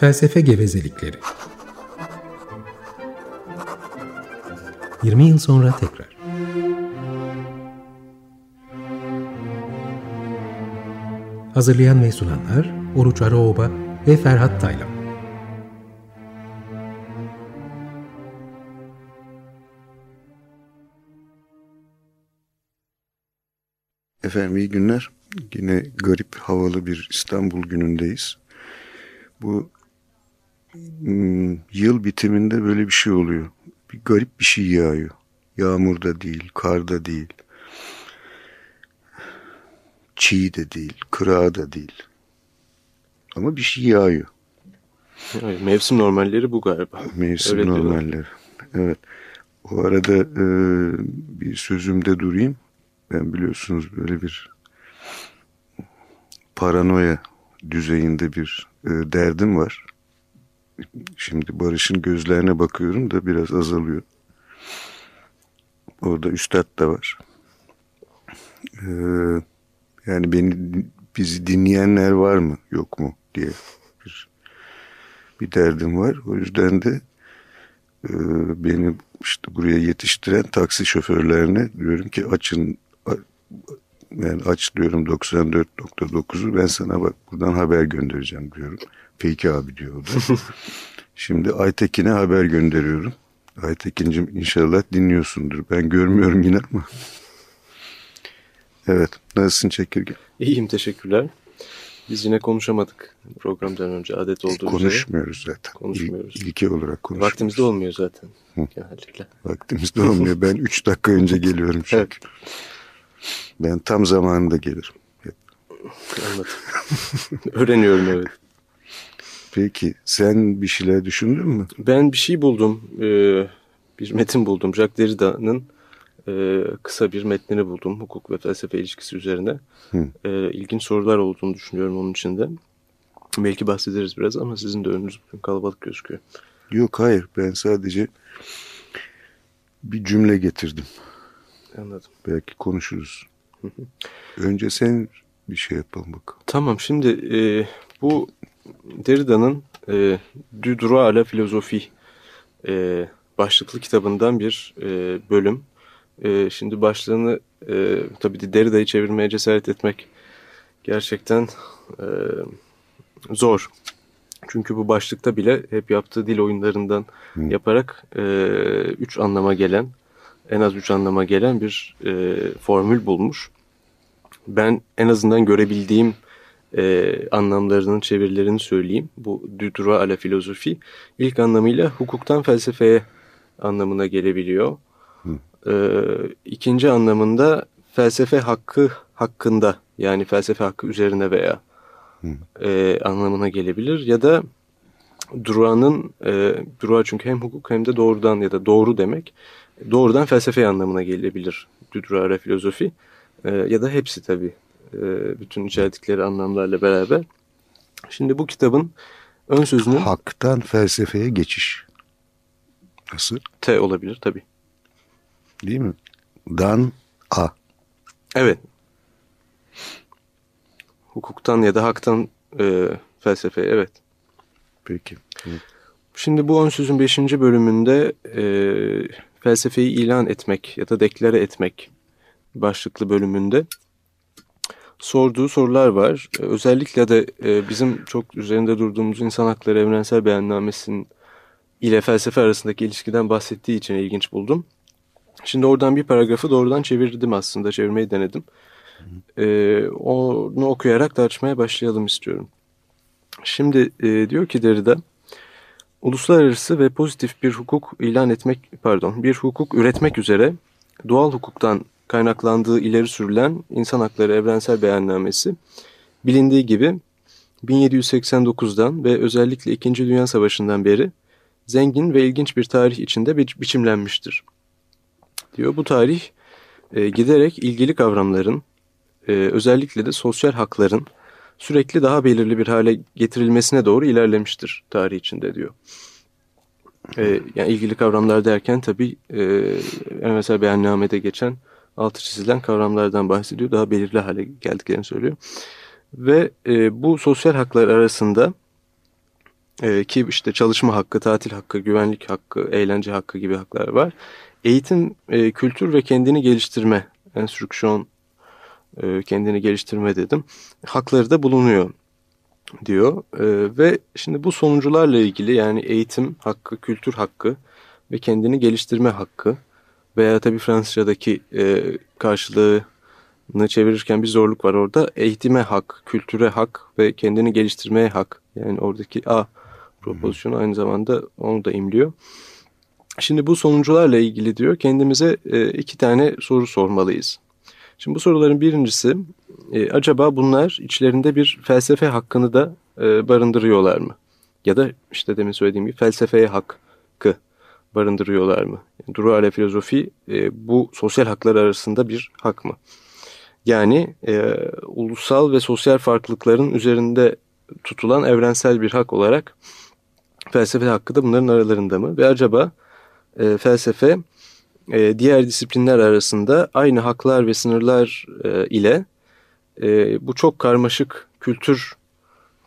Felsefe gevezelikleri 20 yıl sonra tekrar Hazırlayan ve sunanlar Oruç Araoba ve Ferhat Taylan Efendim iyi günler. Yine garip havalı bir İstanbul günündeyiz. Bu yıl bitiminde böyle bir şey oluyor. Bir garip bir şey yağıyor. Yağmur da değil, kar da değil. Çiğ de değil, kırağı da değil. Ama bir şey yağıyor. Evet, mevsim normalleri bu galiba. Mevsim Öyle normalleri. Diyorlar. Evet. O arada e, bir sözümde durayım. Ben biliyorsunuz böyle bir paranoya düzeyinde bir e, derdim var. Şimdi Barış'ın gözlerine bakıyorum da biraz azalıyor. Orada üstad da var. Ee, yani beni bizi dinleyenler var mı yok mu diye bir, bir derdim var. O yüzden de e, beni işte buraya yetiştiren taksi şoförlerine diyorum ki açın yani aç diyorum 94.9'u ben sana bak buradan haber göndereceğim diyorum. Peki abi diyor o da. Şimdi Aytekin'e haber gönderiyorum. Aytekin'cim inşallah dinliyorsundur. Ben görmüyorum yine ama. Evet. Nasılsın Çekirge? İyiyim teşekkürler. Biz yine konuşamadık programdan önce adet olduğu e, Konuşmuyoruz üzere. zaten. Konuşmuyoruz. İl, ilke olarak konuşmuyoruz. Vaktimizde olmuyor zaten Hı. genellikle. Vaktimizde olmuyor. Ben 3 dakika önce geliyorum çünkü. evet. Ben tam zamanında gelirim. Anladım. Öğreniyorum evet. Peki sen bir şeyler düşündün mü? Ben bir şey buldum. Ee, bir metin buldum. Jacques Derrida'nın e, kısa bir metnini buldum. Hukuk ve felsefe ilişkisi üzerine. E, ilginç sorular olduğunu düşünüyorum onun içinde. Belki bahsederiz biraz ama sizin de önünüz kalabalık gözüküyor. Yok hayır ben sadece bir cümle getirdim. Anladım. Belki konuşuruz. Önce sen bir şey yapalım bakalım. Tamam şimdi e, bu Derrida'nın e, Du droit à la philosophie e, başlıklı kitabından bir e, bölüm. E, şimdi başlığını e, tabii Derrida'yı çevirmeye cesaret etmek gerçekten e, zor. Çünkü bu başlıkta bile hep yaptığı dil oyunlarından Hı. yaparak e, üç anlama gelen, en az üç anlama gelen bir e, formül bulmuş. Ben en azından görebildiğim e, anlamlarının çevirilerini söyleyeyim. Bu düdura ala filozofi ilk anlamıyla hukuktan felsefeye anlamına gelebiliyor. E, ikinci anlamında felsefe hakkı hakkında yani felsefe hakkı üzerine veya e, anlamına gelebilir. Ya da duranın, e, dura çünkü hem hukuk hem de doğrudan ya da doğru demek doğrudan felsefe anlamına gelebilir. Düdura filozofi e, ya da hepsi tabii e, bütün içerdikleri anlamlarla beraber. Şimdi bu kitabın ön sözünün... Haktan felsefeye geçiş. Nasıl? T olabilir tabii. Değil mi? Dan A. Evet. Hukuktan ya da haktan e, felsefe evet. Peki. Evet. Şimdi bu ön sözün 5. bölümünde e, felsefeyi ilan etmek ya da deklare etmek başlıklı bölümünde sorduğu sorular var. E, özellikle de e, bizim çok üzerinde durduğumuz insan hakları evrensel beyannamesinin ile felsefe arasındaki ilişkiden bahsettiği için ilginç buldum. Şimdi oradan bir paragrafı doğrudan çevirdim aslında, çevirmeyi denedim. Ee, onu okuyarak tartışmaya başlayalım istiyorum. Şimdi e, diyor ki Derrida, uluslararası ve pozitif bir hukuk ilan etmek, pardon, bir hukuk üretmek üzere doğal hukuktan kaynaklandığı ileri sürülen İnsan Hakları Evrensel Beyannamesi bilindiği gibi 1789'dan ve özellikle 2. Dünya Savaşı'ndan beri zengin ve ilginç bir tarih içinde bi biçimlenmiştir. Diyor bu tarih e, giderek ilgili kavramların e, özellikle de sosyal hakların sürekli daha belirli bir hale getirilmesine doğru ilerlemiştir tarih içinde diyor. E, yani ilgili kavramlar derken tabii e, mesela beyannamede geçen altı çizilen kavramlardan bahsediyor. Daha belirli hale geldiklerini söylüyor. Ve e, bu sosyal haklar arasında E, ki işte çalışma hakkı, tatil hakkı, güvenlik hakkı, eğlence hakkı gibi haklar var. Eğitim, e, kültür ve kendini geliştirme, enstrüksiyon, e, kendini geliştirme dedim. Hakları da bulunuyor diyor. E, ve şimdi bu sonucularla ilgili yani eğitim hakkı, kültür hakkı ve kendini geliştirme hakkı veya tabii Fransızca'daki e, karşılığını çevirirken bir zorluk var orada. Eğitime hak, kültüre hak ve kendini geliştirmeye hak. Yani oradaki A propozisyonu aynı zamanda onu da imliyor. Şimdi bu sonucularla ilgili diyor kendimize iki tane soru sormalıyız. Şimdi bu soruların birincisi e, acaba bunlar içlerinde bir felsefe hakkını da e, barındırıyorlar mı? Ya da işte demin söylediğim gibi felsefeye hakkı barındırıyorlar mı? Yani Duru filozofi e, bu sosyal haklar arasında bir hak mı? Yani e, ulusal ve sosyal farklılıkların üzerinde tutulan evrensel bir hak olarak felsefe hakkı da bunların aralarında mı? Ve acaba e, felsefe e, diğer disiplinler arasında aynı haklar ve sınırlar e, ile e, bu çok karmaşık kültür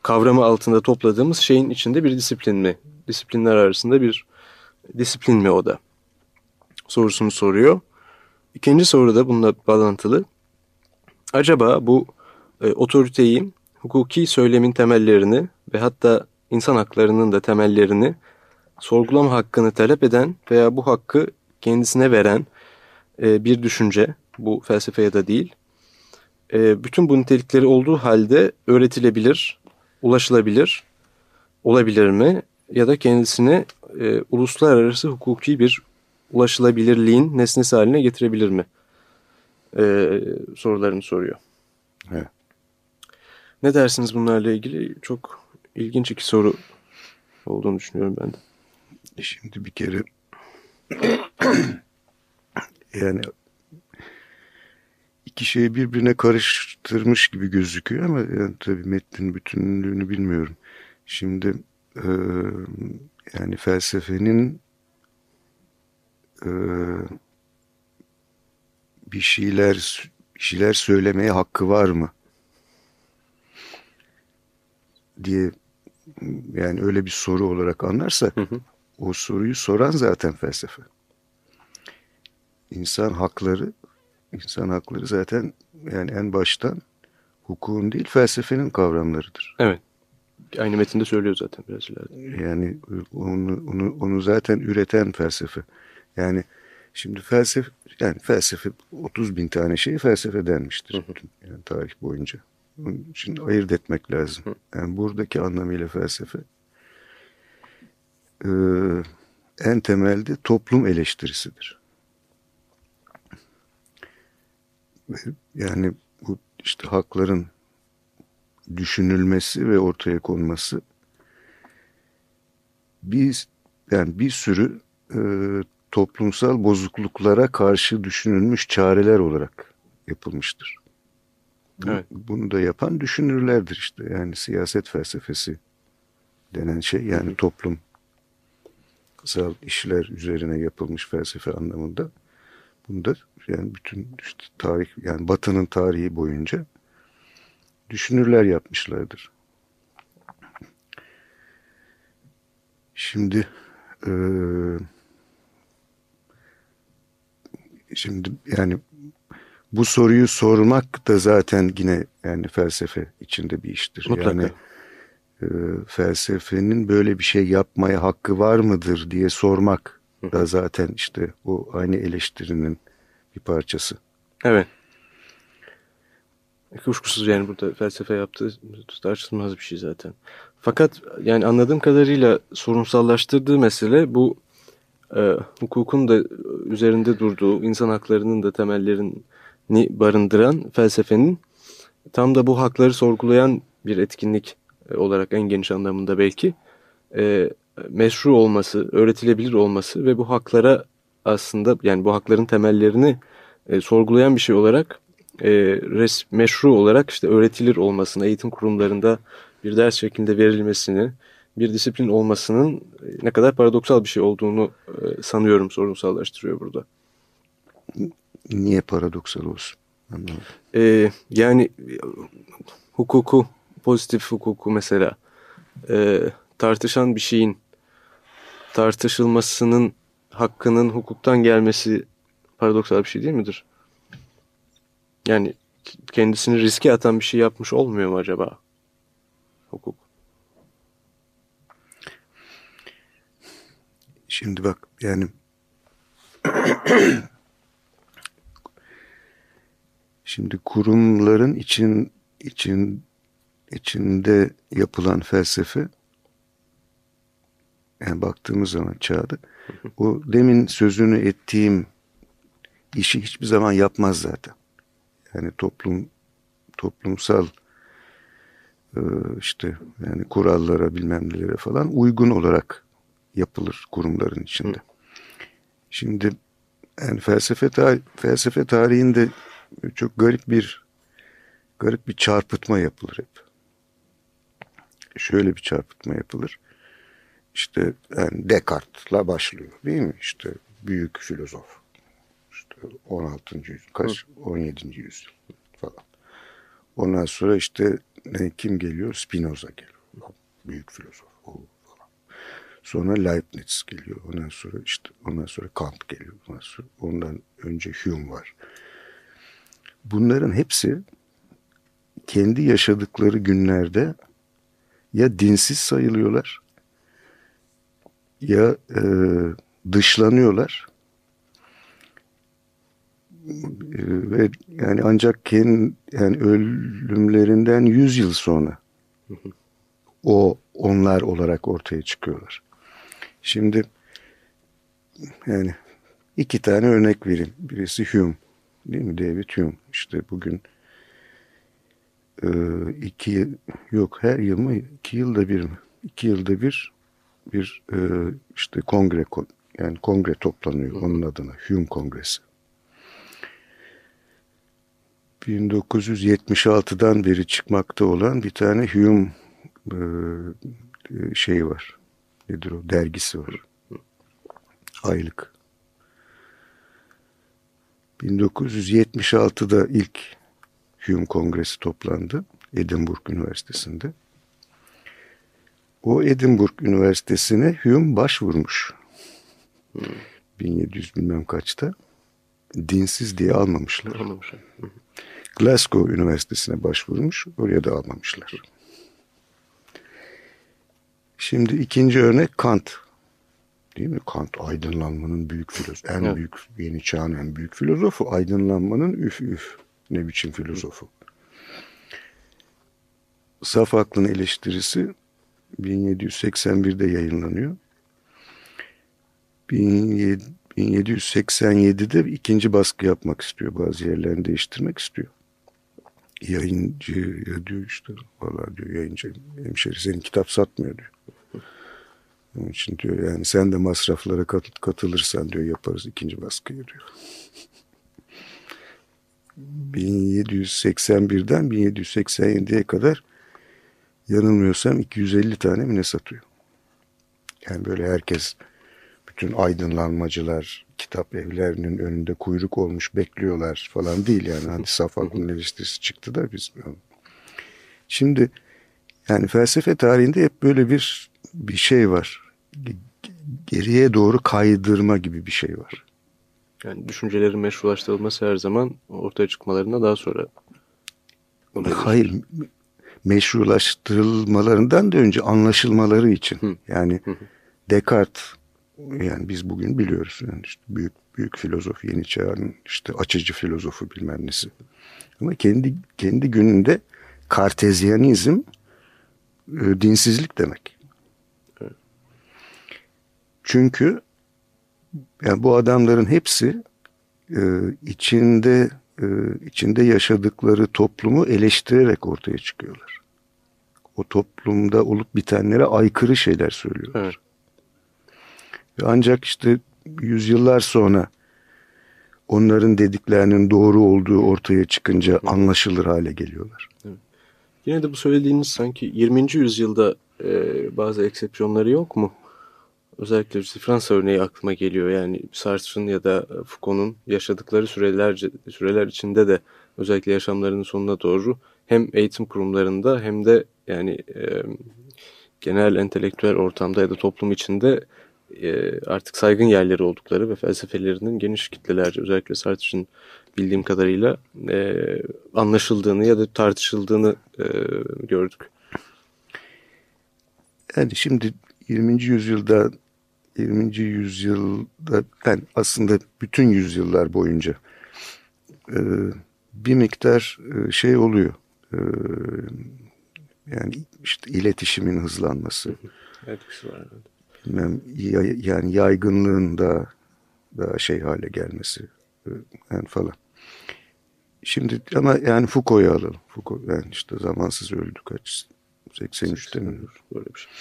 kavramı altında topladığımız şeyin içinde bir disiplin mi? Disiplinler arasında bir disiplin mi o da? Sorusunu soruyor. İkinci soru da bununla bağlantılı. Acaba bu e, otoriteyi, hukuki söylemin temellerini ve hatta insan haklarının da temellerini sorgulama hakkını talep eden veya bu hakkı kendisine veren e, bir düşünce, bu felsefe ya da değil, e, bütün bu nitelikleri olduğu halde öğretilebilir, ulaşılabilir, olabilir mi? Ya da kendisini e, uluslararası hukuki bir ulaşılabilirliğin nesnesi haline getirebilir mi? E, sorularını soruyor. Evet. Ne dersiniz bunlarla ilgili? Çok ilginç iki soru olduğunu düşünüyorum ben de. Şimdi bir kere yani iki şeyi birbirine karıştırmış gibi gözüküyor ama yani tabii metnin bütünlüğünü bilmiyorum. Şimdi e, yani felsefenin e, bir şeyler bir şeyler söylemeye hakkı var mı diye yani öyle bir soru olarak anlarsak hı hı. O soruyu soran zaten felsefe. İnsan hakları insan hakları zaten yani en baştan hukukun değil felsefenin kavramlarıdır. Evet. Aynı metinde söylüyor zaten biraz ileride. Yani onu, onu, onu zaten üreten felsefe. Yani şimdi felsefe yani felsefe 30 bin tane şey felsefe denmiştir. Hı hı. Yani tarih boyunca. Onun için ayırt etmek lazım. Hı. Yani buradaki anlamıyla felsefe e, en temelde toplum eleştirisidir. Yani bu işte hakların düşünülmesi ve ortaya konması biz yani bir sürü e, toplumsal bozukluklara karşı düşünülmüş çareler olarak yapılmıştır. Evet. Bunu da yapan düşünürlerdir işte. Yani siyaset felsefesi denen şey yani hı toplumsal işler üzerine yapılmış felsefe anlamında. Bunda yani bütün işte tarih yani Batı'nın tarihi boyunca düşünürler yapmışlardır. Şimdi e, şimdi yani bu soruyu sormak da zaten yine yani felsefe içinde bir iştir. Mutlaka. Yani e, felsefenin böyle bir şey yapmaya hakkı var mıdır diye sormak da zaten işte o aynı eleştirinin bir parçası. Evet. Kuşkusuz yani burada felsefe yaptığı tartışılmaz bir şey zaten. Fakat yani anladığım kadarıyla sorunsallaştırdığı mesele bu e, hukukun da üzerinde durduğu, insan haklarının da temellerini barındıran felsefenin tam da bu hakları sorgulayan bir etkinlik e, olarak en geniş anlamında belki e, meşru olması, öğretilebilir olması ve bu haklara aslında yani bu hakların temellerini e, sorgulayan bir şey olarak e, res, meşru olarak işte öğretilir olmasını, eğitim kurumlarında bir ders şeklinde verilmesini, bir disiplin olmasının e, ne kadar paradoksal bir şey olduğunu e, sanıyorum sorunsallaştırıyor burada. Niye paradoksal olsun? E, yani hukuku, pozitif hukuku mesela e, tartışan bir şeyin tartışılmasının hakkının hukuktan gelmesi paradoksal bir şey değil midir? Yani kendisini riske atan bir şey yapmış olmuyor mu acaba hukuk? Şimdi bak yani şimdi kurumların için için içinde yapılan felsefe yani baktığımız zaman çağda o demin sözünü ettiğim işi hiçbir zaman yapmaz zaten. Yani toplum toplumsal e, işte yani kurallara bilmem nelere falan uygun olarak yapılır kurumların içinde. Şimdi yani felsefe tarih, felsefe tarihinde çok garip bir garip bir çarpıtma yapılır hep. Şöyle bir çarpıtma yapılır. İşte yani Descartes'la başlıyor değil mi? İşte büyük filozof. İşte 16. yüzyıl, kaç? 17. yüzyıl falan. Ondan sonra işte ne, kim geliyor? Spinoza geliyor. Büyük filozof. O falan. Sonra Leibniz geliyor. Ondan sonra işte ondan sonra Kant geliyor. Ondan, sonra, ondan önce Hume var. Bunların hepsi kendi yaşadıkları günlerde ya dinsiz sayılıyorlar ya e, dışlanıyorlar e, ve yani ancak kendi yani ölümlerinden yüz yıl sonra o onlar olarak ortaya çıkıyorlar. Şimdi yani iki tane örnek vereyim. Birisi Hume değil mi? David Hume. İşte bugün e, iki yok her yıl mı? iki yılda bir mi? İki yılda bir bir e, işte kongre yani kongre toplanıyor onun adına Hume Kongresi. 1976'dan beri çıkmakta olan bir tane Hume e, şeyi var. Nedir o? Dergisi var. Aylık. 1976'da ilk Hume Kongresi toplandı. Edinburgh Üniversitesi'nde. O Edinburgh Üniversitesi'ne Hume başvurmuş. Hmm. 1700 bilmem kaçta. Dinsiz diye almamışlar. Almamışlar. Glasgow Üniversitesi'ne başvurmuş. Oraya da almamışlar. Şimdi ikinci örnek Kant. Değil mi? Kant aydınlanmanın büyük filozofu. En evet. büyük, yeni çağın en büyük filozofu. Aydınlanmanın üf üf. Ne biçim filozofu. Saf aklın eleştirisi 1781'de yayınlanıyor. 1787'de ikinci baskı yapmak istiyor. Bazı yerlerini değiştirmek istiyor. Yayıncı ya diyor işte valla diyor yayıncı hemşeri senin kitap satmıyor diyor. Onun için diyor yani sen de masraflara katılırsan diyor yaparız ikinci baskıyı diyor. 1781'den 1787'ye kadar yanılmıyorsam 250 tane mi ne satıyor? Yani böyle herkes bütün aydınlanmacılar kitap evlerinin önünde kuyruk olmuş bekliyorlar falan değil yani. Hani saf aklın eleştirisi çıktı da biz. Şimdi yani felsefe tarihinde hep böyle bir bir şey var. Geriye doğru kaydırma gibi bir şey var. Yani düşüncelerin meşrulaştırılması her zaman ortaya çıkmalarına daha sonra. Hayır, meşrulaştırılmalarından da önce anlaşılmaları için. Hı. Yani hı Descartes yani biz bugün biliyoruz yani işte büyük büyük filozof yeni çağın işte açıcı filozofu bilmem nesi. Ama kendi kendi gününde kartezyanizm e, dinsizlik demek. Çünkü yani bu adamların hepsi e, içinde e, içinde yaşadıkları toplumu eleştirerek ortaya çıkıyorlar. O toplumda olup bitenlere aykırı şeyler söylüyorlar. Evet. Ve ancak işte yüzyıllar sonra onların dediklerinin doğru olduğu ortaya çıkınca evet. anlaşılır hale geliyorlar. Evet. Yine de bu söylediğiniz sanki 20. yüzyılda e, bazı eksepsiyonları yok mu? Özellikle işte Fransa örneği aklıma geliyor. Yani Sartre'ın ya da Foucault'un yaşadıkları süreler, süreler içinde de özellikle yaşamlarının sonuna doğru hem eğitim kurumlarında hem de yani e, genel entelektüel ortamda ya da toplum içinde e, artık saygın yerleri oldukları ve felsefelerinin geniş kitlelerce özellikle Sartre'ın bildiğim kadarıyla e, anlaşıldığını ya da tartışıldığını e, gördük. Yani şimdi 20. yüzyılda 20. yüzyılda yani aslında bütün yüzyıllar boyunca e, bir miktar e, şey oluyor. E, yani işte iletişimin hızlanması. Etkisi var. Bilmem, yani yaygınlığın da daha şey hale gelmesi e, yani falan. Şimdi ama yani Foucault'u alalım. Foucault yani işte zamansız öldü kaç 83'te mi? Böyle bir şey.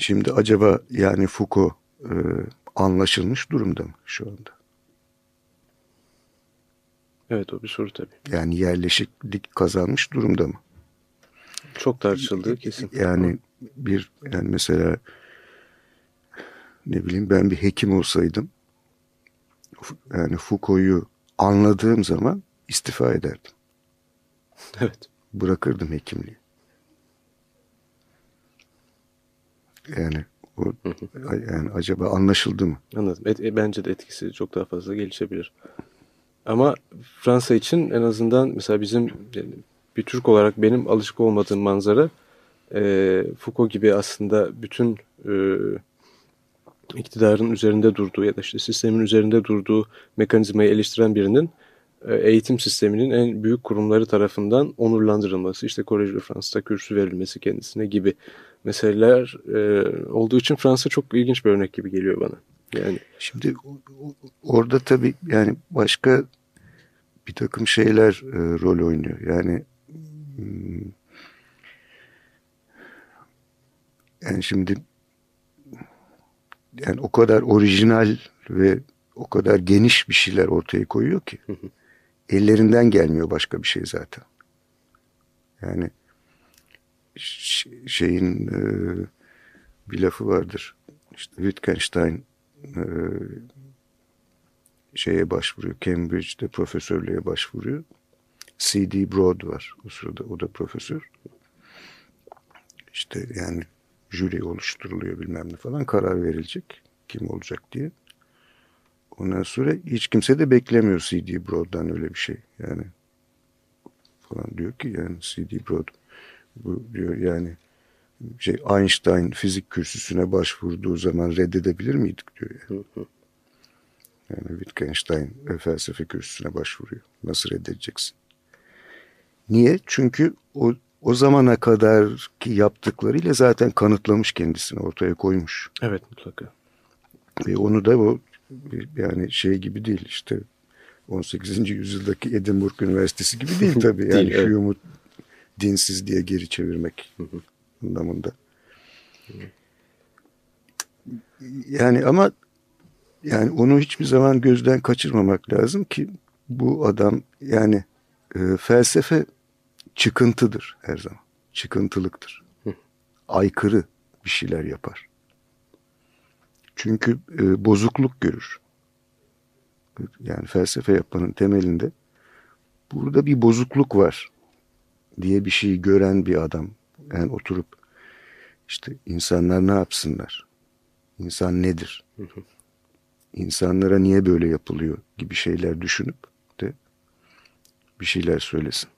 Şimdi acaba yani Foucault e, anlaşılmış durumda mı şu anda? Evet o bir soru tabii. Yani yerleşiklik kazanmış durumda mı? Çok tartışıldığı kesin. Yani bir yani mesela ne bileyim ben bir hekim olsaydım yani Foucault'u anladığım zaman istifa ederdim. Evet. Bırakırdım hekimliği. Yani o, yani acaba anlaşıldı mı? Anladım. Et, e, bence de etkisi çok daha fazla gelişebilir. Ama Fransa için en azından mesela bizim yani bir Türk olarak benim alışık olmadığım manzara e, Foucault gibi aslında bütün e, iktidarın üzerinde durduğu ya da işte sistemin üzerinde durduğu mekanizmayı eleştiren birinin e, eğitim sisteminin en büyük kurumları tarafından onurlandırılması, işte Kolej de Fransa'da kürsü verilmesi kendisine gibi meseleler e, olduğu için Fransa çok ilginç bir örnek gibi geliyor bana. Yani şimdi orada tabii yani başka bir takım şeyler e, rol oynuyor. Yani hmm, yani şimdi yani o kadar orijinal ve o kadar geniş bir şeyler ortaya koyuyor ki ellerinden gelmiyor başka bir şey zaten. Yani şeyin e, bir lafı vardır. İşte Wittgenstein e, şeye başvuruyor. Cambridge'de profesörlüğe başvuruyor. C.D. Broad var o sırada. O da profesör. İşte yani jüri oluşturuluyor bilmem ne falan. Karar verilecek kim olacak diye. Ondan sonra hiç kimse de beklemiyor C.D. Broad'dan öyle bir şey. Yani falan diyor ki yani C.D. Broad bu diyor yani şey Einstein fizik kürsüsüne başvurduğu zaman reddedebilir miydik diyor. Yani. Yani Wittgenstein felsefe kürsüsüne başvuruyor. Nasıl reddedeceksin? Niye? Çünkü o, o zamana kadar ki yaptıklarıyla zaten kanıtlamış kendisini ortaya koymuş. Evet mutlaka. Ve onu da o yani şey gibi değil işte 18. yüzyıldaki Edinburgh Üniversitesi gibi değil tabii. Yani değil, evet. Dinsiz diye geri çevirmek anlamında. Yani ama yani onu hiçbir zaman gözden kaçırmamak lazım ki bu adam yani e, felsefe çıkıntıdır her zaman. Çıkıntılıktır. Aykırı bir şeyler yapar. Çünkü e, bozukluk görür. Yani felsefe yapmanın temelinde burada bir bozukluk var diye bir şeyi gören bir adam. Yani oturup işte insanlar ne yapsınlar? İnsan nedir? İnsanlara niye böyle yapılıyor gibi şeyler düşünüp de bir şeyler söylesin.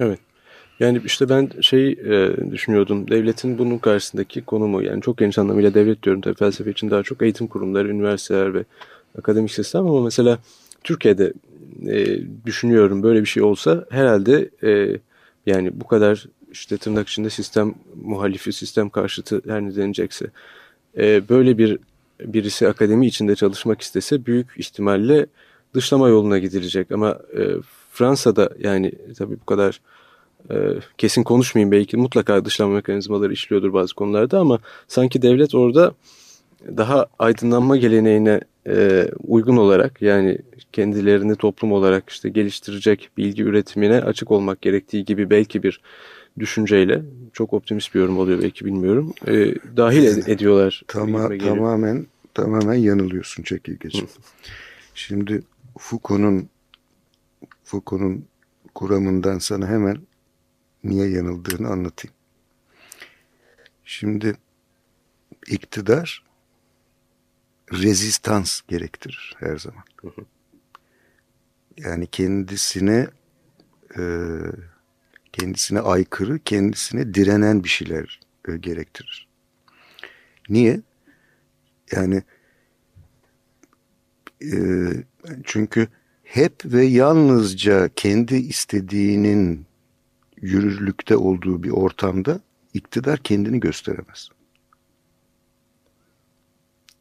Evet. Yani işte ben şey e, düşünüyordum. Devletin bunun karşısındaki konumu yani çok geniş anlamıyla devlet diyorum tabii felsefe için daha çok eğitim kurumları, üniversiteler ve akademik sistem ama mesela Türkiye'de e, düşünüyorum böyle bir şey olsa herhalde e, yani bu kadar işte tırnak içinde sistem muhalifi, sistem karşıtı her ne denecekse e, böyle bir birisi akademi içinde çalışmak istese büyük ihtimalle dışlama yoluna gidilecek. Ama e, Fransa'da yani tabii bu kadar e, kesin konuşmayayım belki mutlaka dışlama mekanizmaları işliyordur bazı konularda ama sanki devlet orada daha aydınlanma geleneğine e, uygun olarak yani kendilerini toplum olarak işte geliştirecek bilgi üretimine açık olmak gerektiği gibi belki bir düşünceyle çok optimist bir yorum oluyor belki bilmiyorum e, dahil ed ediyorlar. Tama tamamen tamamen yanılıyorsun çekirgeciğim. Şimdi Foucault'un Foucault'un kuramından sana hemen niye yanıldığını anlatayım. Şimdi iktidar rezistans gerektirir her zaman. Yani kendisine e, kendisine aykırı, kendisine direnen bir şeyler e, gerektirir. Niye? Yani e, çünkü hep ve yalnızca kendi istediğinin yürürlükte olduğu bir ortamda iktidar kendini gösteremez.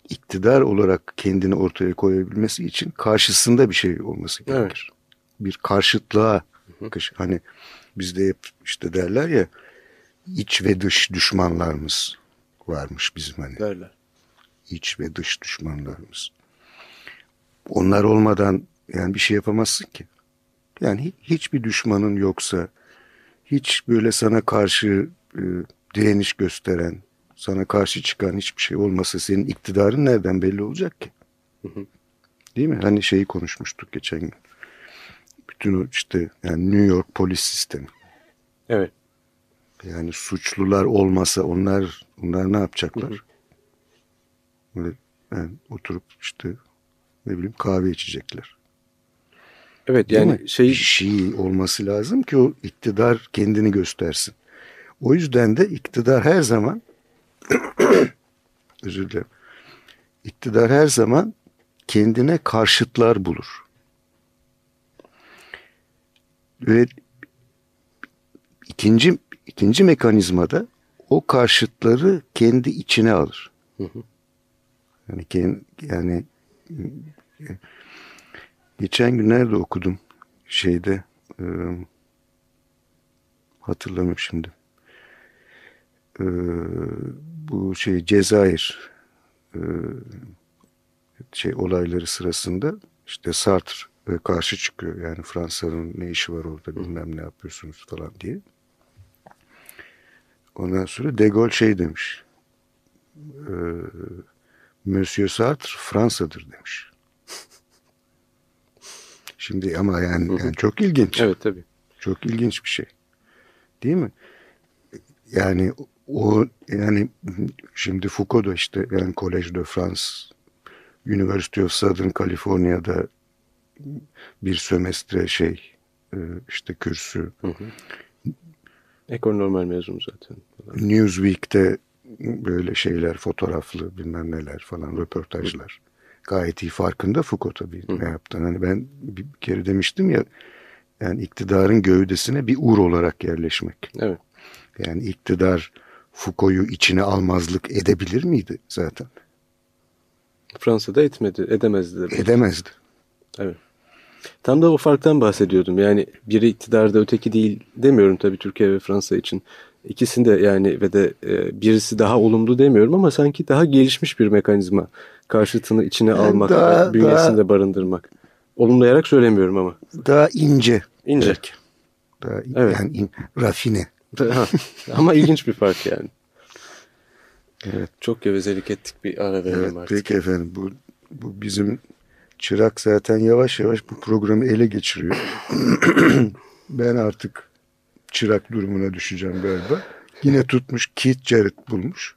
İktidar olarak kendini ortaya koyabilmesi için karşısında bir şey olması gerekir. Evet. Bir karşıtlığa, hani bizde hep işte derler ya iç ve dış düşmanlarımız varmış bizim hani. Derler. İç ve dış düşmanlarımız. Onlar olmadan yani bir şey yapamazsın ki. Yani hiçbir düşmanın yoksa, hiç böyle sana karşı e, direniş gösteren, sana karşı çıkan hiçbir şey olmasa senin iktidarın nereden belli olacak ki? Değil mi? Hani şeyi konuşmuştuk geçen gün. Bütün o işte yani New York polis sistemi. Evet. Yani suçlular olmasa onlar onlar ne yapacaklar? Böyle yani oturup işte ne bileyim kahve içecekler. Evet yani şey... Bir şey olması lazım ki o iktidar kendini göstersin. O yüzden de iktidar her zaman özür dilerim. İktidar her zaman kendine karşıtlar bulur. Ve ikinci ikinci mekanizmada o karşıtları kendi içine alır. Hı hı. Yani kendi, yani geçen günlerde okudum şeyde e, hatırlamıyorum şimdi. E, bu şey Cezayir e, şey olayları sırasında işte Sartre e, karşı çıkıyor. Yani Fransa'nın ne işi var orada bilmem ne yapıyorsunuz falan diye. Ondan sonra De Gaulle şey demiş. E, Monsieur Sartre Fransa'dır demiş. Şimdi ama yani, yani çok ilginç. Evet tabii. Çok ilginç bir şey. Değil mi? Yani o yani şimdi Foucault da işte yani Collège de France University of Southern California'da bir sömestre şey e, işte kürsü. Hı hı. Normal mezunu zaten. Newsweek'te böyle şeyler fotoğraflı bilmem neler falan röportajlar. Hı. Gayet iyi farkında Foucault tabii Hı. ne yaptığını. Hani ben bir kere demiştim ya yani iktidarın gövdesine bir ur olarak yerleşmek. Evet. Yani iktidar Foucault'u içine almazlık edebilir miydi zaten? Fransa'da etmedi, edemezdi. Demek. Edemezdi. Evet. Tam da o farktan bahsediyordum. Yani biri iktidarda öteki değil demiyorum tabii Türkiye ve Fransa için. İkisinde yani ve de e, birisi daha olumlu demiyorum ama sanki daha gelişmiş bir mekanizma. Karşıtını içine yani almak, daha, bünyesinde daha, barındırmak. Olumlayarak söylemiyorum ama. Daha ince. İnce. Belki. Daha evet. yani in, rafine. Ama ilginç bir fark yani. Evet. Çok gevezelik ettik bir ara verelim evet, artık. Peki efendim bu, bu bizim çırak zaten yavaş yavaş bu programı ele geçiriyor. ben artık çırak durumuna düşeceğim galiba. Yine tutmuş Keith Jarrett bulmuş.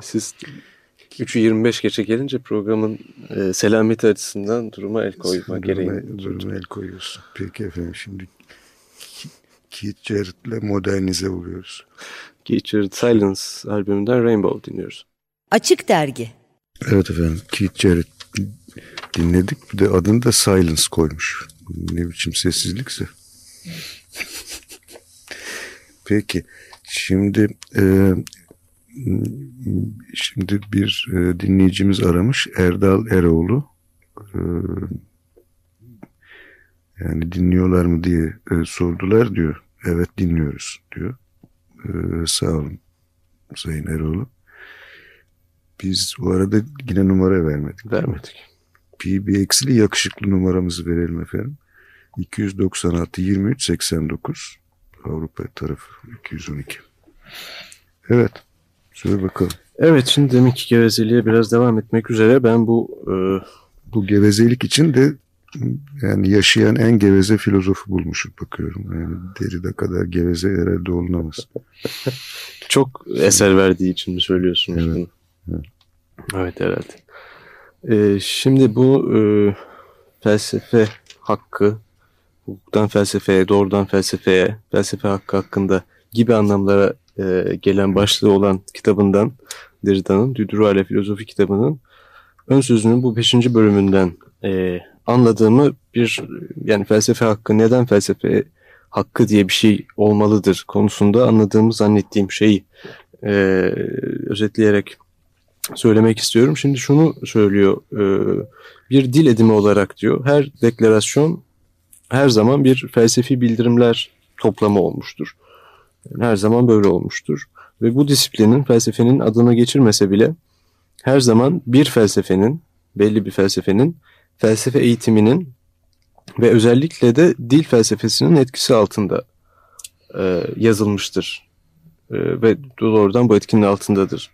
Siz 3'ü 25 geçe gelince programın e, selameti açısından duruma el koyma gereği. Duruma el koyuyorsun. Peki efendim şimdi Keith Jarrett'le modernize oluyoruz. Keith Jarrett Silence albümünden Rainbow dinliyoruz. Açık Dergi Evet efendim Keith Jarrett dinledik. Bir de adını da Silence koymuş. Ne biçim sessizlikse. Peki şimdi e, şimdi bir e, dinleyicimiz aramış Erdal Eroğlu e, yani dinliyorlar mı diye e, sordular diyor. Evet dinliyoruz diyor. E, sağ olun Sayın Eroğlu. Biz bu arada yine numara vermedik. Vermedik. PBX'li yakışıklı numaramızı verelim efendim. 296 23 89 Avrupa tarafı 212. Evet. Söyle bakalım. Evet şimdi deminki gevezeliğe biraz devam etmek üzere ben bu... E... Bu gevezelik için de yani yaşayan en geveze filozofu bulmuşum bakıyorum. Yani Derrida kadar geveze herhalde olunamaz. Çok eser verdiği için mi söylüyorsunuz Evet. bunu? Evet. Evet herhalde. Ee, şimdi bu e, felsefe hakkı, hukuktan felsefeye, doğrudan felsefeye, felsefe hakkı hakkında gibi anlamlara e, gelen başlığı olan kitabından Derrida'nın Düdürale Filozofi kitabının ön sözünün bu 5. bölümünden e, anladığımı bir yani felsefe hakkı neden felsefe hakkı diye bir şey olmalıdır konusunda anladığımı zannettiğim şeyi e, özetleyerek söylemek istiyorum. Şimdi şunu söylüyor e, bir dil edimi olarak diyor her deklarasyon her zaman bir felsefi bildirimler toplamı olmuştur. Her zaman böyle olmuştur. Ve bu disiplinin felsefenin adını geçirmese bile her zaman bir felsefenin, belli bir felsefenin felsefe eğitiminin ve özellikle de dil felsefesinin etkisi altında e, yazılmıştır. E, ve doğrudan bu etkinin altındadır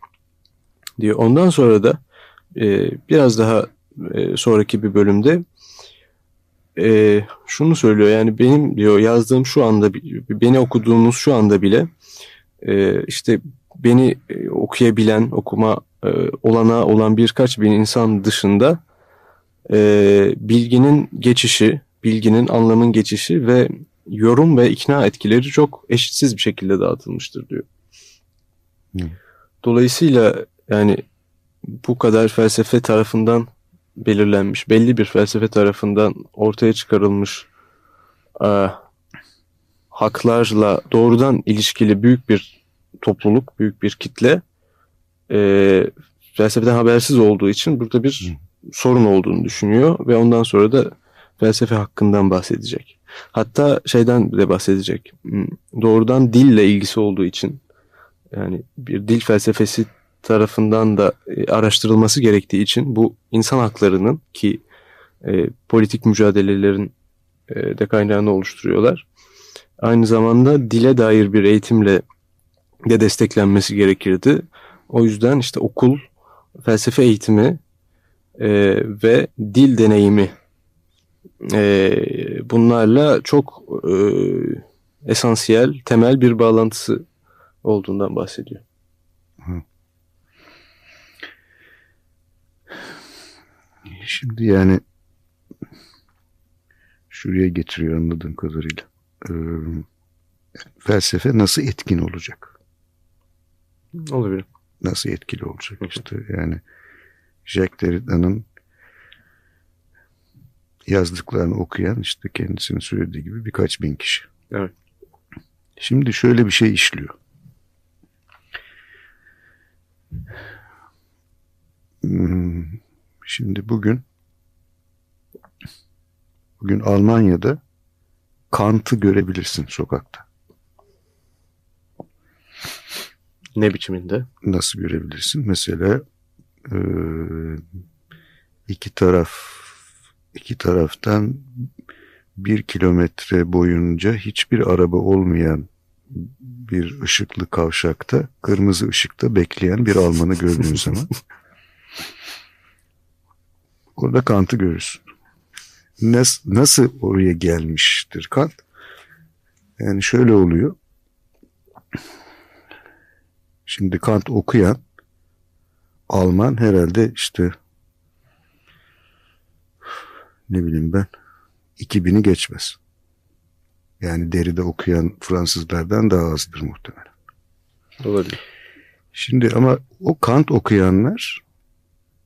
diyor. Ondan sonra da e, biraz daha e, sonraki bir bölümde e, şunu söylüyor yani benim diyor yazdığım şu anda beni okuduğunuz şu anda bile e, işte beni e, okuyabilen okuma e, olanağı olan birkaç bin insan dışında e, bilginin geçişi bilginin anlamın geçişi ve yorum ve ikna etkileri çok eşitsiz bir şekilde dağıtılmıştır diyor. Hı. Dolayısıyla yani bu kadar felsefe tarafından belirlenmiş, belli bir felsefe tarafından ortaya çıkarılmış e, haklarla doğrudan ilişkili büyük bir topluluk, büyük bir kitle e, felsefeden habersiz olduğu için burada bir sorun olduğunu düşünüyor ve ondan sonra da felsefe hakkından bahsedecek. Hatta şeyden de bahsedecek. Hmm, Doğrudan dille ilgisi olduğu için yani bir dil felsefesi tarafından da e, araştırılması gerektiği için bu insan haklarının ki e, politik mücadelelerin e, de kaynağını oluşturuyorlar. Aynı zamanda dile dair bir eğitimle de desteklenmesi gerekirdi. O yüzden işte okul, felsefe eğitimi e, ve dil deneyimi e, bunlarla çok e, esansiyel, temel bir bağlantısı olduğundan bahsediyor. Şimdi yani şuraya getiriyor anladığım kadarıyla. Ee, felsefe nasıl etkin olacak? Olabilir. Nasıl etkili olacak işte yani Jacques Derrida'nın yazdıklarını okuyan işte kendisinin söylediği gibi birkaç bin kişi. Evet. Şimdi şöyle bir şey işliyor. Hmm, Şimdi bugün bugün Almanya'da Kant'ı görebilirsin sokakta. Ne biçiminde? Nasıl görebilirsin? Mesela e, iki taraf iki taraftan bir kilometre boyunca hiçbir araba olmayan bir ışıklı kavşakta kırmızı ışıkta bekleyen bir Almanı gördüğün zaman orada Kant'ı görürsün. Nasıl, nasıl oraya gelmiştir Kant? Yani şöyle oluyor. Şimdi Kant okuyan Alman herhalde işte ne bileyim ben 2000'i geçmez. Yani deride okuyan Fransızlardan daha azdır muhtemelen. Olabilir. Şimdi ama o Kant okuyanlar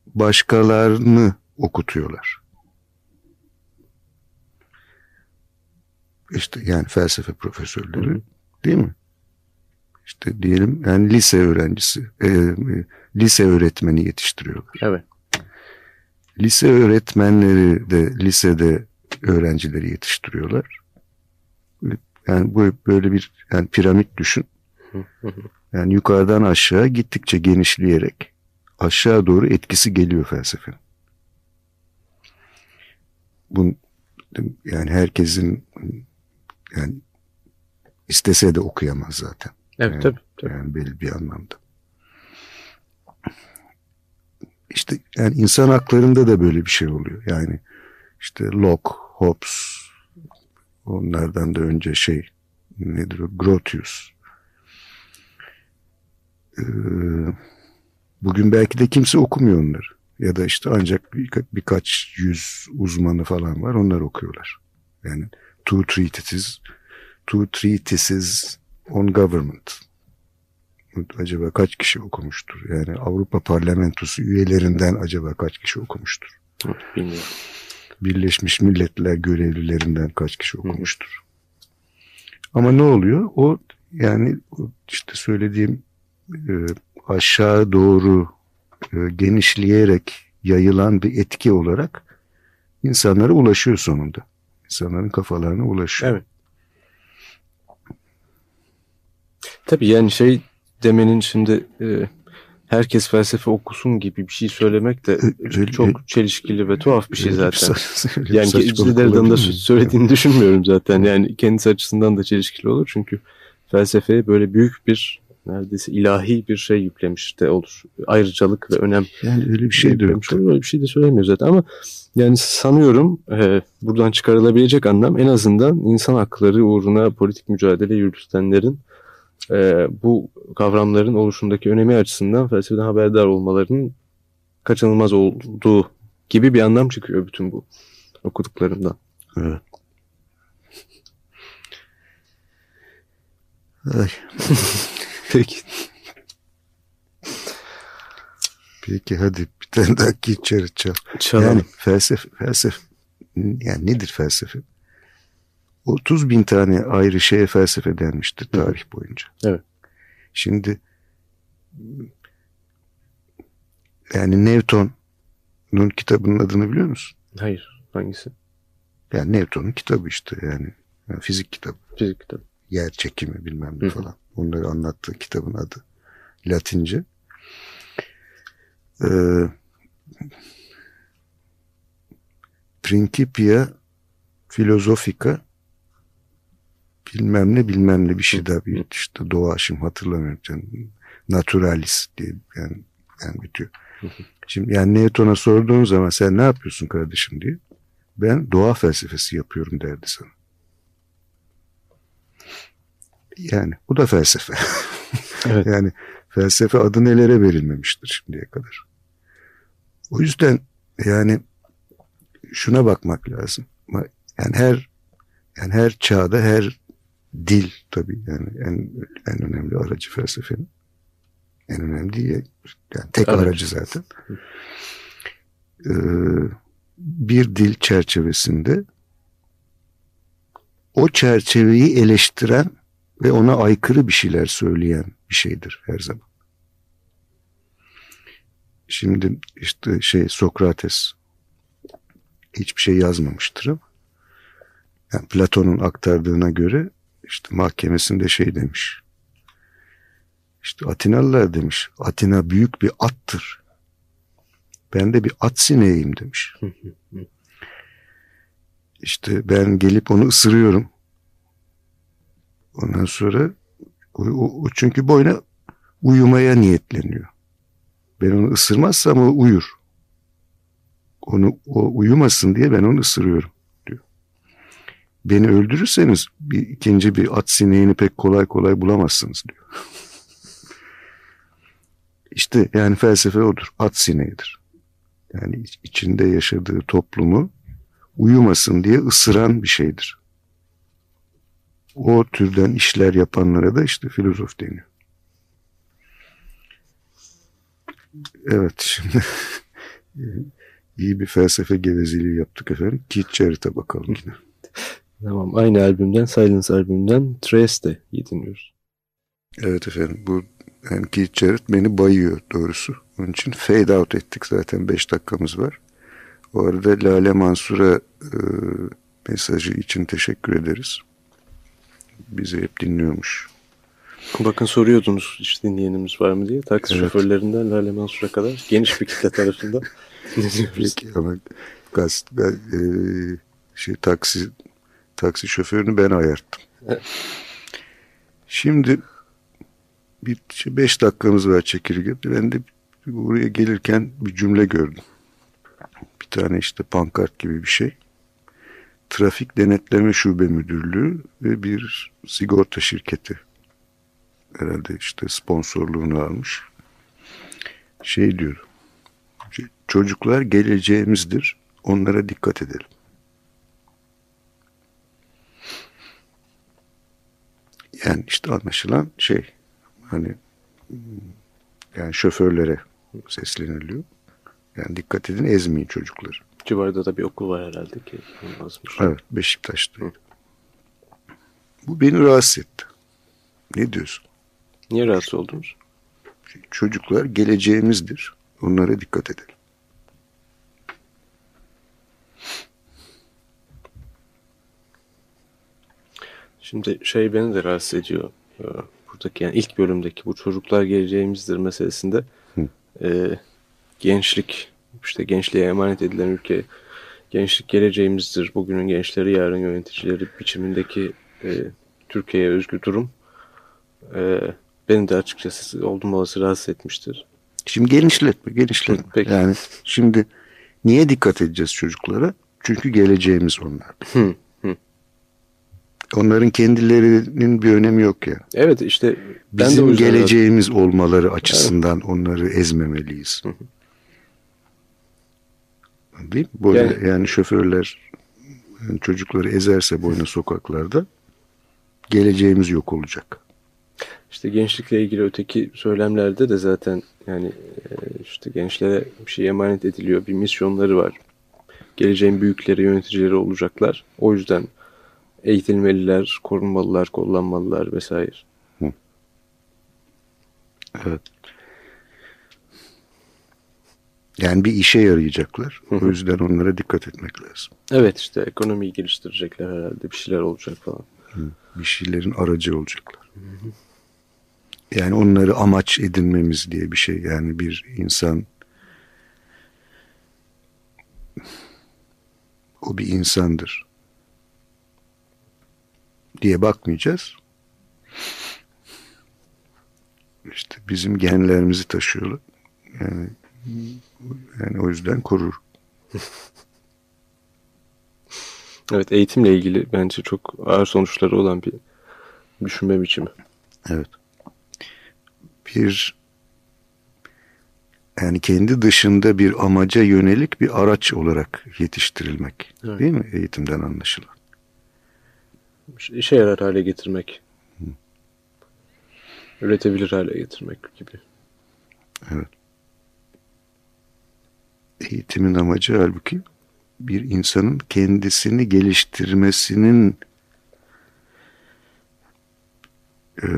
başkalarını okutuyorlar. İşte yani felsefe profesörleri Hı değil mi? İşte diyelim yani lise öğrencisi, e, e, lise öğretmeni yetiştiriyorlar. Evet. Lise öğretmenleri de lisede öğrencileri yetiştiriyorlar. Yani bu böyle bir yani piramit düşün. Yani yukarıdan aşağı gittikçe genişleyerek aşağı doğru etkisi geliyor felsefenin. Bu yani herkesin yani istese de okuyamaz zaten. Evet Yani- tabii. tabii. Yani belli bir anlamda. İşte yani insan haklarında da böyle bir şey oluyor. Yani işte Locke, Hobbes, onlardan da önce şey nedir o Grotius. Ee, bugün belki de kimse okumuyor onları. Ya da işte ancak birka, birkaç yüz uzmanı falan var onlar okuyorlar. Yani two treatises, two treatises on government. Acaba kaç kişi okumuştur? Yani Avrupa Parlamentosu üyelerinden acaba kaç kişi okumuştur? Bilmiyorum. Birleşmiş Milletler görevlilerinden kaç kişi okumuştur? Ama ne oluyor? O yani işte söylediğim e, aşağı doğru e, genişleyerek yayılan bir etki olarak insanlara ulaşıyor sonunda. İnsanların kafalarına ulaşıyor. Evet. Tabii yani şey demenin şimdi e, herkes felsefe okusun gibi bir şey söylemek de öyle, çok öyle, çelişkili ve tuhaf bir şey zaten. Bir yani Cidder'dan da söylediğini düşünmüyorum zaten. Yani kendisi açısından da çelişkili olur. Çünkü felsefeye böyle büyük bir neredeyse ilahi bir şey yüklemiş de olur. Ayrıcalık ve önem. Yani öyle bir şey de yok. Öyle bir şey de söylemiyor zaten ama yani sanıyorum e, buradan çıkarılabilecek anlam en azından insan hakları uğruna politik mücadele yürütenlerin e, bu kavramların oluşundaki önemi açısından felsefeden haberdar olmalarının kaçınılmaz olduğu gibi bir anlam çıkıyor bütün bu okuduklarımdan. Evet. Peki. Peki hadi bir tane daha geçer çal. Çalalım. Yani felsefe, felsefe yani nedir felsefe? 30 bin tane ayrı şeye felsefe denmiştir tarih boyunca. Evet. Şimdi yani Newton'un kitabının adını biliyor musun? Hayır. Hangisi? Yani Newton'un kitabı işte yani. yani fizik kitabı. Fizik kitabı. Yer çekimi bilmem ne falan. Onları anlattığı kitabın adı. Latince. Ee, Principia Philosophica bilmem ne bilmem ne bir şey daha bir işte doğa şimdi hatırlamıyorum. Yani, naturalis diye yani, yani bitiyor. Şimdi yani Newton'a sorduğun zaman sen ne yapıyorsun kardeşim diye. Ben doğa felsefesi yapıyorum derdi sana. Yani bu da felsefe. Evet. yani felsefe adı nelere verilmemiştir şimdiye kadar. O yüzden yani şuna bakmak lazım. Yani her yani her çağda her dil tabii yani en, en önemli aracı felsefenin. En önemli değil. Yani tek evet. aracı zaten. Ee, bir dil çerçevesinde o çerçeveyi eleştiren ve ona aykırı bir şeyler söyleyen bir şeydir her zaman. Şimdi işte şey Sokrates hiçbir şey yazmamıştır ama yani Platon'un aktardığına göre işte mahkemesinde şey demiş. İşte Atinalılar demiş. Atina büyük bir attır. Ben de bir at sineğiyim demiş. İşte ben gelip onu ısırıyorum. Ondan sonra o, o, çünkü boyuna uyumaya niyetleniyor. Ben onu ısırmazsam o uyur. Onu o uyumasın diye ben onu ısırıyorum. Beni öldürürseniz bir ikinci bir at sineğini pek kolay kolay bulamazsınız diyor. İşte yani felsefe odur. At sineğidir. Yani içinde yaşadığı toplumu uyumasın diye ısıran bir şeydir o türden işler yapanlara da işte filozof deniyor. Evet şimdi iyi bir felsefe gevezeliği yaptık efendim. Jarrett'a bakalım yine. Tamam aynı albümden Silence albümünden Trieste'yi dinliyoruz. Evet efendim bu yani Keith Jarrett beni bayıyor doğrusu. Onun için fade out ettik zaten 5 dakikamız var. O arada Lale Mansur'a e, mesajı için teşekkür ederiz bizi hep dinliyormuş. Bakın soruyordunuz hiç dinleyenimiz var mı diye. Taksi evet. şoförlerinden Lale Mansur'a kadar geniş bir kitle tarafından dinliyoruz. Peki ama gaz, gaz, e, şey, taksi, taksi şoförünü ben ayarttım. Şimdi bir şey, beş dakikamız var çekirge. Ben de buraya gelirken bir cümle gördüm. Bir tane işte pankart gibi bir şey. Trafik Denetleme Şube Müdürlüğü ve bir sigorta şirketi herhalde işte sponsorluğunu almış. Şey diyor. Çocuklar geleceğimizdir. Onlara dikkat edelim. Yani işte anlaşılan şey hani yani şoförlere sesleniliyor. Yani dikkat edin ezmeyin çocukları. Civarda da bir okul var herhalde ki. Basmış. Evet Beşiktaş'ta. Bu beni rahatsız etti. Ne diyorsun? Niye rahatsız oldunuz? Çocuklar geleceğimizdir. Onlara dikkat edelim. Şimdi şey beni de rahatsız ediyor. Ee, buradaki yani ilk bölümdeki bu çocuklar geleceğimizdir meselesinde e, gençlik işte gençliğe emanet edilen ülke gençlik geleceğimizdir. Bugünün gençleri yarın yöneticileri biçimindeki e, Türkiye'ye özgü durum e, beni de açıkçası oldum olası rahatsız etmiştir. Şimdi genişletme, genişletme. Peki. Yani şimdi niye dikkat edeceğiz çocuklara? Çünkü geleceğimiz onlar. Hı, hı. Onların kendilerinin bir önemi yok ya. Evet işte ben bizim de geleceğimiz zaten... olmaları açısından evet. onları ezmemeliyiz. Hı hı. Değil mi? Böyle yani, yani şoförler yani çocukları ezerse boyuna sokaklarda geleceğimiz yok olacak. İşte gençlikle ilgili öteki söylemlerde de zaten yani e, işte gençlere bir şey emanet ediliyor. Bir misyonları var. Geleceğin büyükleri, yöneticileri olacaklar. O yüzden eğitilmeliler, korunmalılar, kullanmalılar vesaire. Hı. Evet. Yani bir işe yarayacaklar. Hı hı. O yüzden onlara dikkat etmek lazım. Evet işte ekonomiyi geliştirecekler herhalde. Bir şeyler olacak falan. Hı. Bir şeylerin aracı olacaklar. Hı hı. Yani onları amaç edinmemiz diye bir şey. Yani bir insan o bir insandır diye bakmayacağız. İşte bizim genlerimizi taşıyorlar. Yani yani o yüzden korur. evet eğitimle ilgili bence çok ağır sonuçları olan bir düşünme biçimi. Evet bir yani kendi dışında bir amaca yönelik bir araç olarak yetiştirilmek. Evet. Değil mi? Eğitimden anlaşılan. İşe yarar hale getirmek. Hı. Üretebilir hale getirmek gibi. Evet. Eğitimin amacı halbuki bir insanın kendisini geliştirmesinin e,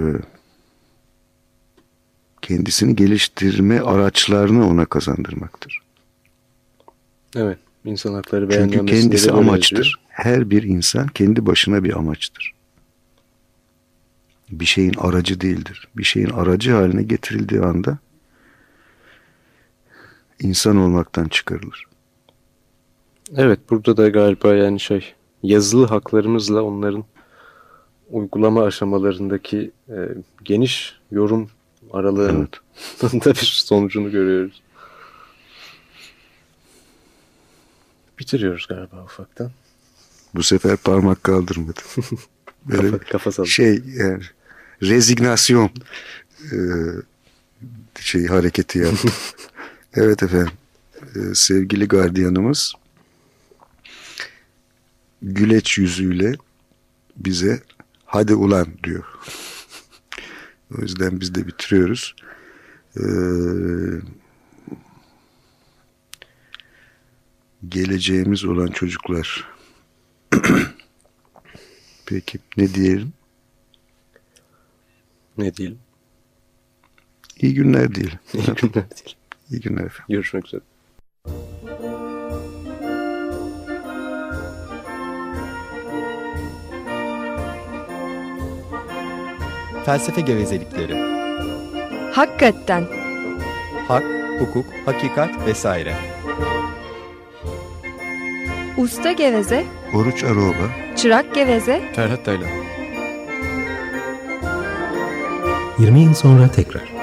kendisini geliştirme araçlarını ona kazandırmaktır. Evet, insan hakları Çünkü kendisi amaçtır. Her bir insan kendi başına bir amaçtır. Bir şeyin aracı değildir. Bir şeyin aracı haline getirildiği anda insan olmaktan çıkarılır. Evet, burada da galiba yani şey yazılı haklarımızla onların uygulama aşamalarındaki e, geniş yorum aralığın evet. da bir sonucunu görüyoruz. Bitiriyoruz galiba ufaktan. Bu sefer parmak kaldırmadı. Böyle kafa, kafa şey yani rezignasyon e, şey hareketi yaptı. evet efendim. E, sevgili gardiyanımız güleç yüzüyle bize hadi ulan diyor. O yüzden biz de bitiriyoruz. Ee, geleceğimiz olan çocuklar. Peki ne diyelim? Ne diyelim? İyi günler diyelim. İyi günler diyelim. İyi günler efendim. Görüşmek üzere. Felsefe gevezelikleri. Hakikaten. Hak, hukuk, hakikat vesaire. Usta geveze. Oruç Aroğlu. Çırak geveze. Ferhat Taylan. 20 yıl sonra tekrar.